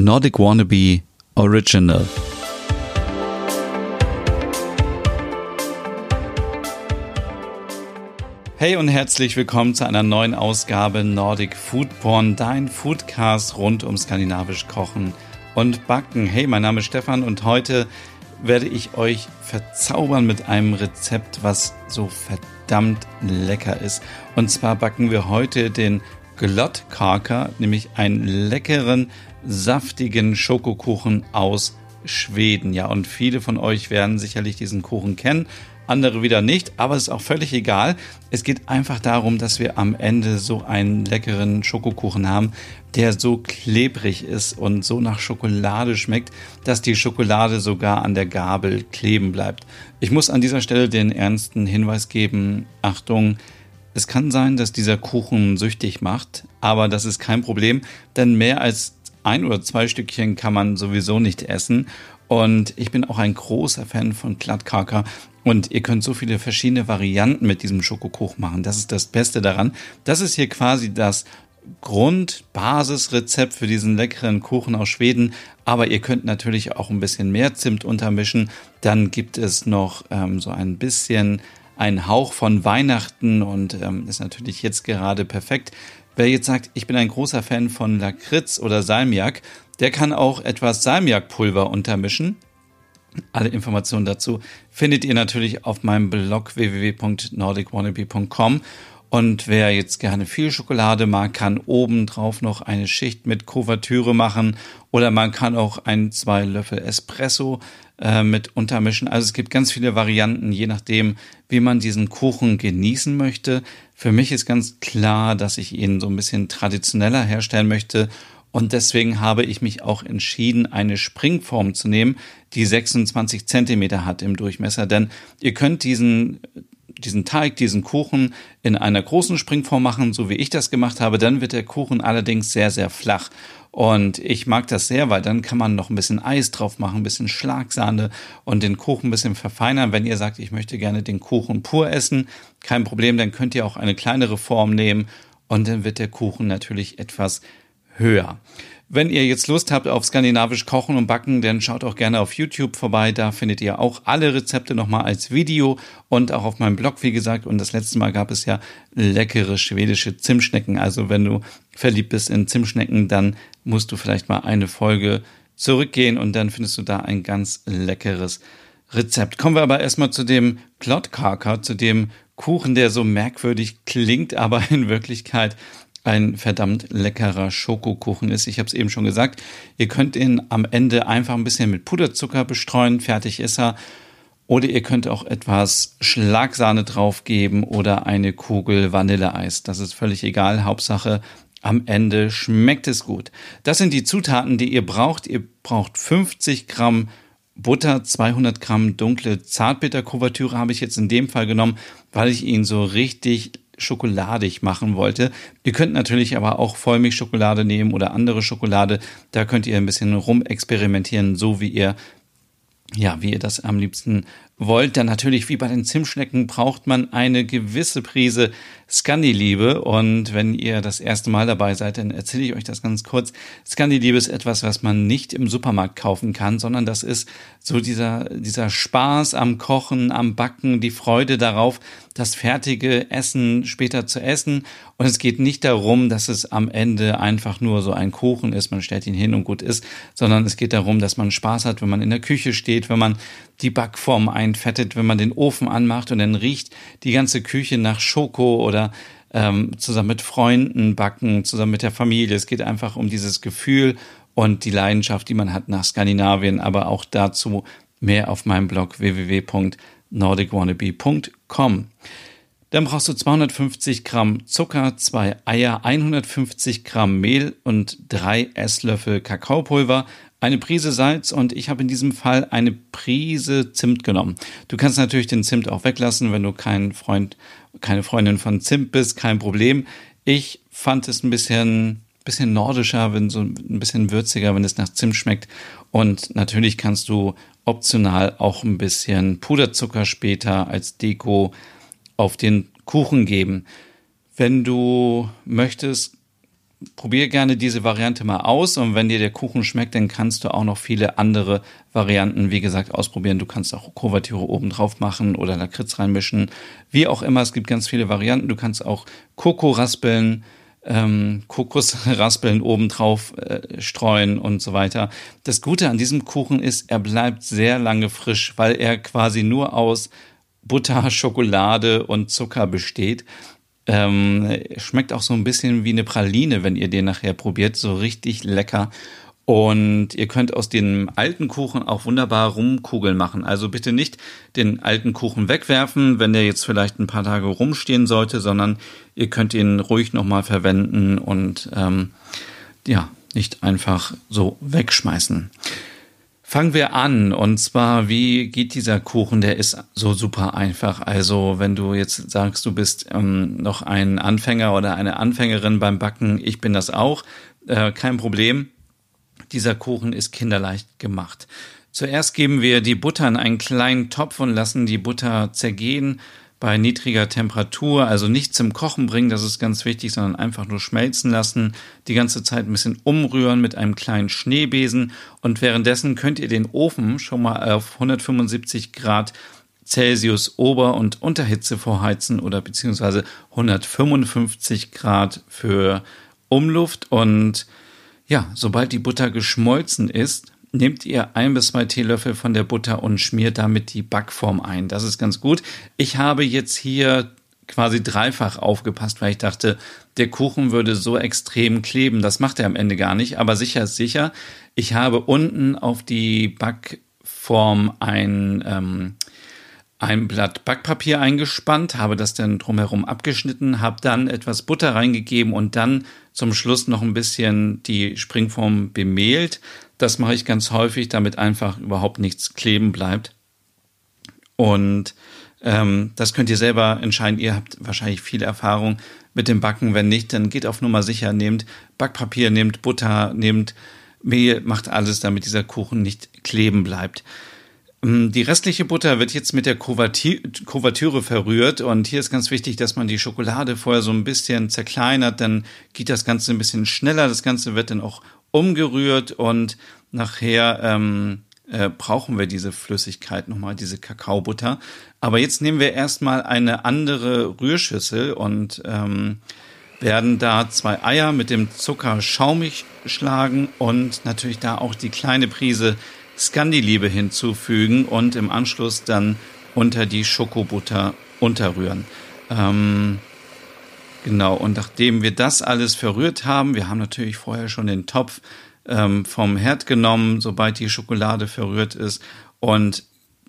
Nordic Wannabe Original. Hey und herzlich willkommen zu einer neuen Ausgabe Nordic Food Porn, dein Foodcast rund um skandinavisch Kochen und Backen. Hey, mein Name ist Stefan und heute werde ich euch verzaubern mit einem Rezept, was so verdammt lecker ist. Und zwar backen wir heute den Glottkaker, nämlich einen leckeren, saftigen Schokokuchen aus Schweden. Ja, und viele von euch werden sicherlich diesen Kuchen kennen, andere wieder nicht, aber es ist auch völlig egal. Es geht einfach darum, dass wir am Ende so einen leckeren Schokokuchen haben, der so klebrig ist und so nach Schokolade schmeckt, dass die Schokolade sogar an der Gabel kleben bleibt. Ich muss an dieser Stelle den ernsten Hinweis geben, Achtung, es kann sein, dass dieser Kuchen süchtig macht, aber das ist kein Problem, denn mehr als ein oder zwei Stückchen kann man sowieso nicht essen. Und ich bin auch ein großer Fan von Glattkaka. Und ihr könnt so viele verschiedene Varianten mit diesem Schokokuchen machen. Das ist das Beste daran. Das ist hier quasi das Grundbasisrezept für diesen leckeren Kuchen aus Schweden. Aber ihr könnt natürlich auch ein bisschen mehr Zimt untermischen. Dann gibt es noch ähm, so ein bisschen ein Hauch von Weihnachten und ähm, ist natürlich jetzt gerade perfekt. Wer jetzt sagt, ich bin ein großer Fan von Lakritz oder Salmiak, der kann auch etwas Salmiakpulver untermischen. Alle Informationen dazu findet ihr natürlich auf meinem Blog www.nordicwannabe.com und wer jetzt gerne viel Schokolade mag, kann obendrauf noch eine Schicht mit Kuvertüre machen oder man kann auch ein, zwei Löffel Espresso äh, mit untermischen. Also es gibt ganz viele Varianten, je nachdem, wie man diesen Kuchen genießen möchte. Für mich ist ganz klar, dass ich ihn so ein bisschen traditioneller herstellen möchte und deswegen habe ich mich auch entschieden, eine Springform zu nehmen, die 26 Zentimeter hat im Durchmesser. Denn ihr könnt diesen diesen Teig, diesen Kuchen in einer großen Springform machen, so wie ich das gemacht habe. Dann wird der Kuchen allerdings sehr, sehr flach. Und ich mag das sehr, weil dann kann man noch ein bisschen Eis drauf machen, ein bisschen Schlagsahne und den Kuchen ein bisschen verfeinern. Wenn ihr sagt, ich möchte gerne den Kuchen pur essen, kein Problem, dann könnt ihr auch eine kleinere Form nehmen und dann wird der Kuchen natürlich etwas höher. Wenn ihr jetzt Lust habt auf skandinavisch Kochen und Backen, dann schaut auch gerne auf YouTube vorbei. Da findet ihr auch alle Rezepte nochmal als Video und auch auf meinem Blog, wie gesagt. Und das letzte Mal gab es ja leckere schwedische Zimtschnecken. Also wenn du verliebt bist in Zimtschnecken, dann musst du vielleicht mal eine Folge zurückgehen und dann findest du da ein ganz leckeres Rezept. Kommen wir aber erstmal zu dem Klottkaker, zu dem Kuchen, der so merkwürdig klingt, aber in Wirklichkeit ein verdammt leckerer Schokokuchen ist. Ich habe es eben schon gesagt. Ihr könnt ihn am Ende einfach ein bisschen mit Puderzucker bestreuen. Fertig ist er. Oder ihr könnt auch etwas Schlagsahne draufgeben oder eine Kugel Vanilleeis. Das ist völlig egal. Hauptsache, am Ende schmeckt es gut. Das sind die Zutaten, die ihr braucht. Ihr braucht 50 Gramm Butter, 200 Gramm dunkle Zartbitterkuvertüre habe ich jetzt in dem Fall genommen, weil ich ihn so richtig schokoladig machen wollte. Ihr könnt natürlich aber auch Vollmilchschokolade nehmen oder andere Schokolade. Da könnt ihr ein bisschen rumexperimentieren, so wie ihr ja, wie ihr das am liebsten wollt. Dann natürlich, wie bei den Zimtschnecken, braucht man eine gewisse Prise Scandi-Liebe. Und wenn ihr das erste Mal dabei seid, dann erzähle ich euch das ganz kurz. Scandi-Liebe ist etwas, was man nicht im Supermarkt kaufen kann, sondern das ist so dieser, dieser Spaß am Kochen, am Backen, die Freude darauf, das fertige Essen später zu essen. Und es geht nicht darum, dass es am Ende einfach nur so ein Kuchen ist, man stellt ihn hin und gut ist, sondern es geht darum, dass man Spaß hat, wenn man in der Küche steht, wenn man die Backform einfettet, wenn man den Ofen anmacht und dann riecht die ganze Küche nach Schoko oder ähm, zusammen mit Freunden backen, zusammen mit der Familie. Es geht einfach um dieses Gefühl und die Leidenschaft, die man hat nach Skandinavien, aber auch dazu mehr auf meinem Blog www.nordicwannabe.com. Dann brauchst du 250 Gramm Zucker, zwei Eier, 150 Gramm Mehl und drei Esslöffel Kakaopulver, eine Prise Salz und ich habe in diesem Fall eine Prise Zimt genommen. Du kannst natürlich den Zimt auch weglassen, wenn du kein Freund, keine Freundin von Zimt bist, kein Problem. Ich fand es ein bisschen, bisschen nordischer, wenn so ein bisschen würziger, wenn es nach Zimt schmeckt. Und natürlich kannst du optional auch ein bisschen Puderzucker später als Deko auf den Kuchen geben. Wenn du möchtest, probier gerne diese Variante mal aus und wenn dir der Kuchen schmeckt, dann kannst du auch noch viele andere Varianten, wie gesagt, ausprobieren. Du kannst auch Kuvertüre oben drauf machen oder Lakritz reinmischen, wie auch immer. Es gibt ganz viele Varianten. Du kannst auch Koko raspeln, ähm, Kokosraspeln obendrauf äh, streuen und so weiter. Das Gute an diesem Kuchen ist, er bleibt sehr lange frisch, weil er quasi nur aus Butter, Schokolade und Zucker besteht. Ähm, schmeckt auch so ein bisschen wie eine Praline, wenn ihr den nachher probiert. So richtig lecker. Und ihr könnt aus dem alten Kuchen auch wunderbar Rumkugeln machen. Also bitte nicht den alten Kuchen wegwerfen, wenn der jetzt vielleicht ein paar Tage rumstehen sollte, sondern ihr könnt ihn ruhig nochmal verwenden und ähm, ja, nicht einfach so wegschmeißen. Fangen wir an. Und zwar, wie geht dieser Kuchen? Der ist so super einfach. Also, wenn du jetzt sagst, du bist ähm, noch ein Anfänger oder eine Anfängerin beim Backen, ich bin das auch, äh, kein Problem. Dieser Kuchen ist kinderleicht gemacht. Zuerst geben wir die Butter in einen kleinen Topf und lassen die Butter zergehen bei niedriger Temperatur, also nicht zum Kochen bringen, das ist ganz wichtig, sondern einfach nur schmelzen lassen, die ganze Zeit ein bisschen umrühren mit einem kleinen Schneebesen und währenddessen könnt ihr den Ofen schon mal auf 175 Grad Celsius Ober- und Unterhitze vorheizen oder beziehungsweise 155 Grad für Umluft und ja, sobald die Butter geschmolzen ist, nehmt ihr ein bis zwei Teelöffel von der Butter und schmiert damit die Backform ein. Das ist ganz gut. Ich habe jetzt hier quasi dreifach aufgepasst, weil ich dachte, der Kuchen würde so extrem kleben. Das macht er am Ende gar nicht, aber sicher ist sicher. Ich habe unten auf die Backform ein, ähm, ein Blatt Backpapier eingespannt, habe das dann drumherum abgeschnitten, habe dann etwas Butter reingegeben und dann zum Schluss noch ein bisschen die Springform bemehlt. Das mache ich ganz häufig, damit einfach überhaupt nichts kleben bleibt. Und ähm, das könnt ihr selber entscheiden. Ihr habt wahrscheinlich viel Erfahrung mit dem Backen. Wenn nicht, dann geht auf Nummer sicher. Nehmt Backpapier, nehmt Butter, nehmt Mehl, macht alles, damit dieser Kuchen nicht kleben bleibt. Ähm, die restliche Butter wird jetzt mit der Kuvertüre verrührt und hier ist ganz wichtig, dass man die Schokolade vorher so ein bisschen zerkleinert, dann geht das Ganze ein bisschen schneller. Das Ganze wird dann auch umgerührt und nachher ähm, äh, brauchen wir diese Flüssigkeit nochmal, diese Kakaobutter. Aber jetzt nehmen wir erstmal eine andere Rührschüssel und ähm, werden da zwei Eier mit dem Zucker schaumig schlagen und natürlich da auch die kleine Prise Scandiliebe hinzufügen und im Anschluss dann unter die Schokobutter unterrühren. Ähm, Genau, und nachdem wir das alles verrührt haben, wir haben natürlich vorher schon den Topf ähm, vom Herd genommen, sobald die Schokolade verrührt ist. Und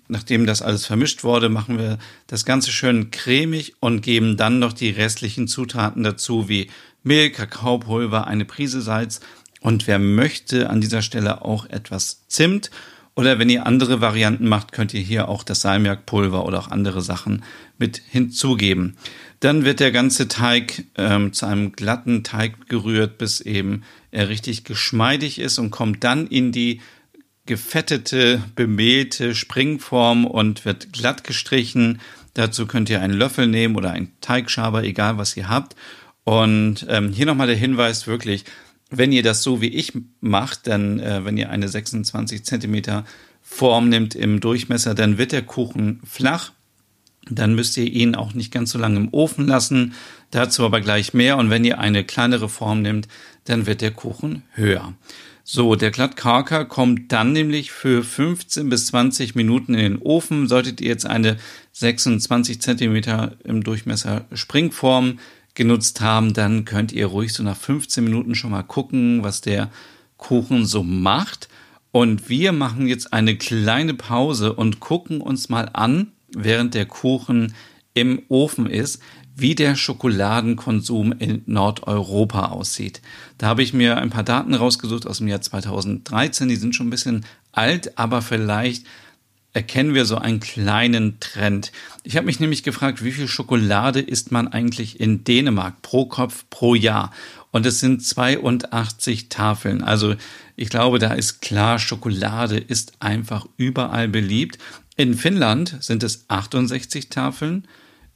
nachdem das alles vermischt wurde, machen wir das Ganze schön cremig und geben dann noch die restlichen Zutaten dazu, wie Mehl, Kakaopulver, eine Prise Salz und wer möchte an dieser Stelle auch etwas Zimt. Oder wenn ihr andere Varianten macht, könnt ihr hier auch das Salmiakpulver oder auch andere Sachen mit hinzugeben. Dann wird der ganze Teig ähm, zu einem glatten Teig gerührt, bis eben er richtig geschmeidig ist und kommt dann in die gefettete, bemehlte Springform und wird glatt gestrichen. Dazu könnt ihr einen Löffel nehmen oder einen Teigschaber, egal was ihr habt. Und ähm, hier nochmal der Hinweis wirklich, wenn ihr das so wie ich macht, dann, äh, wenn ihr eine 26 Zentimeter Form nimmt im Durchmesser, dann wird der Kuchen flach dann müsst ihr ihn auch nicht ganz so lange im Ofen lassen. Dazu aber gleich mehr. Und wenn ihr eine kleinere Form nehmt, dann wird der Kuchen höher. So, der Glattkarker kommt dann nämlich für 15 bis 20 Minuten in den Ofen. Solltet ihr jetzt eine 26 Zentimeter im Durchmesser Springform genutzt haben, dann könnt ihr ruhig so nach 15 Minuten schon mal gucken, was der Kuchen so macht. Und wir machen jetzt eine kleine Pause und gucken uns mal an, während der Kuchen im Ofen ist, wie der Schokoladenkonsum in Nordeuropa aussieht. Da habe ich mir ein paar Daten rausgesucht aus dem Jahr 2013. Die sind schon ein bisschen alt, aber vielleicht erkennen wir so einen kleinen Trend. Ich habe mich nämlich gefragt, wie viel Schokolade isst man eigentlich in Dänemark pro Kopf pro Jahr? Und es sind 82 Tafeln. Also ich glaube, da ist klar, Schokolade ist einfach überall beliebt. In Finnland sind es 68 Tafeln,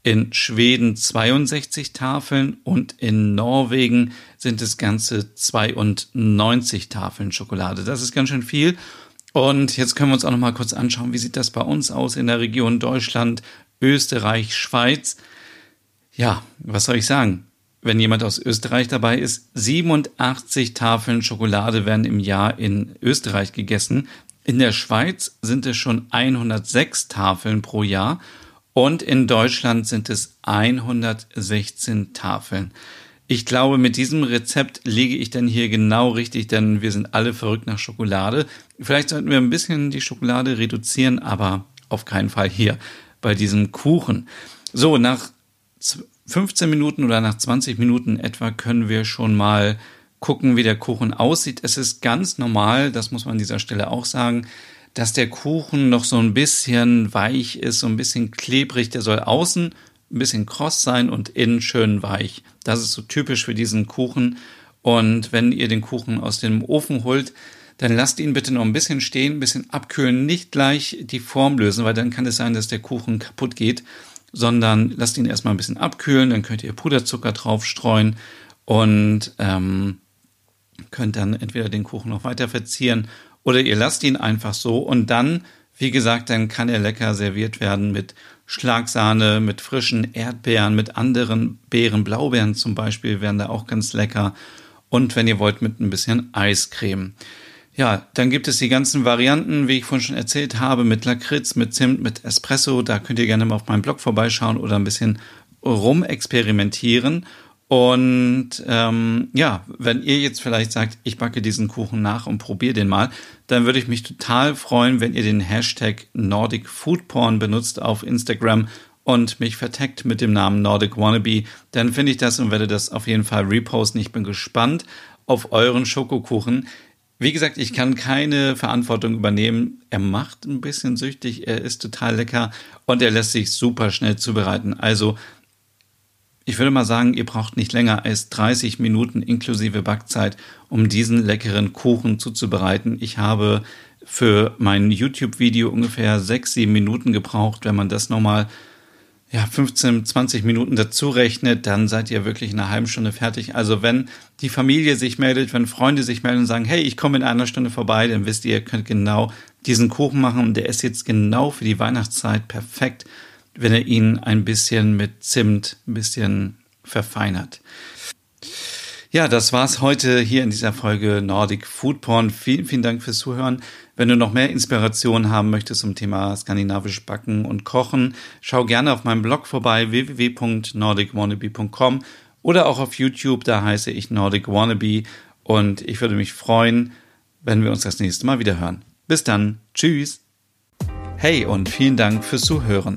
in Schweden 62 Tafeln und in Norwegen sind es ganze 92 Tafeln Schokolade. Das ist ganz schön viel. Und jetzt können wir uns auch noch mal kurz anschauen, wie sieht das bei uns aus in der Region Deutschland, Österreich, Schweiz. Ja, was soll ich sagen? Wenn jemand aus Österreich dabei ist, 87 Tafeln Schokolade werden im Jahr in Österreich gegessen. In der Schweiz sind es schon 106 Tafeln pro Jahr und in Deutschland sind es 116 Tafeln. Ich glaube, mit diesem Rezept liege ich dann hier genau richtig, denn wir sind alle verrückt nach Schokolade. Vielleicht sollten wir ein bisschen die Schokolade reduzieren, aber auf keinen Fall hier bei diesem Kuchen. So, nach 15 Minuten oder nach 20 Minuten etwa können wir schon mal gucken, wie der Kuchen aussieht. Es ist ganz normal, das muss man an dieser Stelle auch sagen, dass der Kuchen noch so ein bisschen weich ist, so ein bisschen klebrig. Der soll außen ein bisschen kross sein und innen schön weich. Das ist so typisch für diesen Kuchen. Und wenn ihr den Kuchen aus dem Ofen holt, dann lasst ihn bitte noch ein bisschen stehen, ein bisschen abkühlen, nicht gleich die Form lösen, weil dann kann es sein, dass der Kuchen kaputt geht, sondern lasst ihn erstmal ein bisschen abkühlen, dann könnt ihr Puderzucker drauf streuen und ähm, könnt dann entweder den Kuchen noch weiter verzieren oder ihr lasst ihn einfach so und dann, wie gesagt, dann kann er lecker serviert werden mit Schlagsahne, mit frischen Erdbeeren, mit anderen Beeren, Blaubeeren zum Beispiel wären da auch ganz lecker. Und wenn ihr wollt, mit ein bisschen Eiscreme. Ja, dann gibt es die ganzen Varianten, wie ich vorhin schon erzählt habe, mit Lakritz, mit Zimt, mit Espresso. Da könnt ihr gerne mal auf meinem Blog vorbeischauen oder ein bisschen rumexperimentieren. Und ähm, ja, wenn ihr jetzt vielleicht sagt, ich backe diesen Kuchen nach und probiere den mal, dann würde ich mich total freuen, wenn ihr den Hashtag Nordic Food Porn benutzt auf Instagram und mich verteckt mit dem Namen Nordic Wannabe. Dann finde ich das und werde das auf jeden Fall reposten. Ich bin gespannt auf euren Schokokuchen. Wie gesagt, ich kann keine Verantwortung übernehmen. Er macht ein bisschen süchtig, er ist total lecker und er lässt sich super schnell zubereiten. Also ich würde mal sagen, ihr braucht nicht länger als 30 Minuten inklusive Backzeit, um diesen leckeren Kuchen zuzubereiten. Ich habe für mein YouTube-Video ungefähr 6, 7 Minuten gebraucht. Wenn man das nochmal ja, 15, 20 Minuten dazu rechnet, dann seid ihr wirklich in einer halben Stunde fertig. Also wenn die Familie sich meldet, wenn Freunde sich melden und sagen, hey, ich komme in einer Stunde vorbei, dann wisst ihr, ihr könnt genau diesen Kuchen machen und der ist jetzt genau für die Weihnachtszeit perfekt wenn er ihn ein bisschen mit Zimt ein bisschen verfeinert. Ja, das war's heute hier in dieser Folge Nordic Food Porn. Vielen, vielen Dank fürs Zuhören. Wenn du noch mehr Inspiration haben möchtest zum Thema skandinavisch Backen und Kochen, schau gerne auf meinem Blog vorbei www.nordicwannabe.com oder auch auf YouTube, da heiße ich Nordic Wannabe und ich würde mich freuen, wenn wir uns das nächste Mal wieder hören. Bis dann. Tschüss. Hey und vielen Dank fürs Zuhören.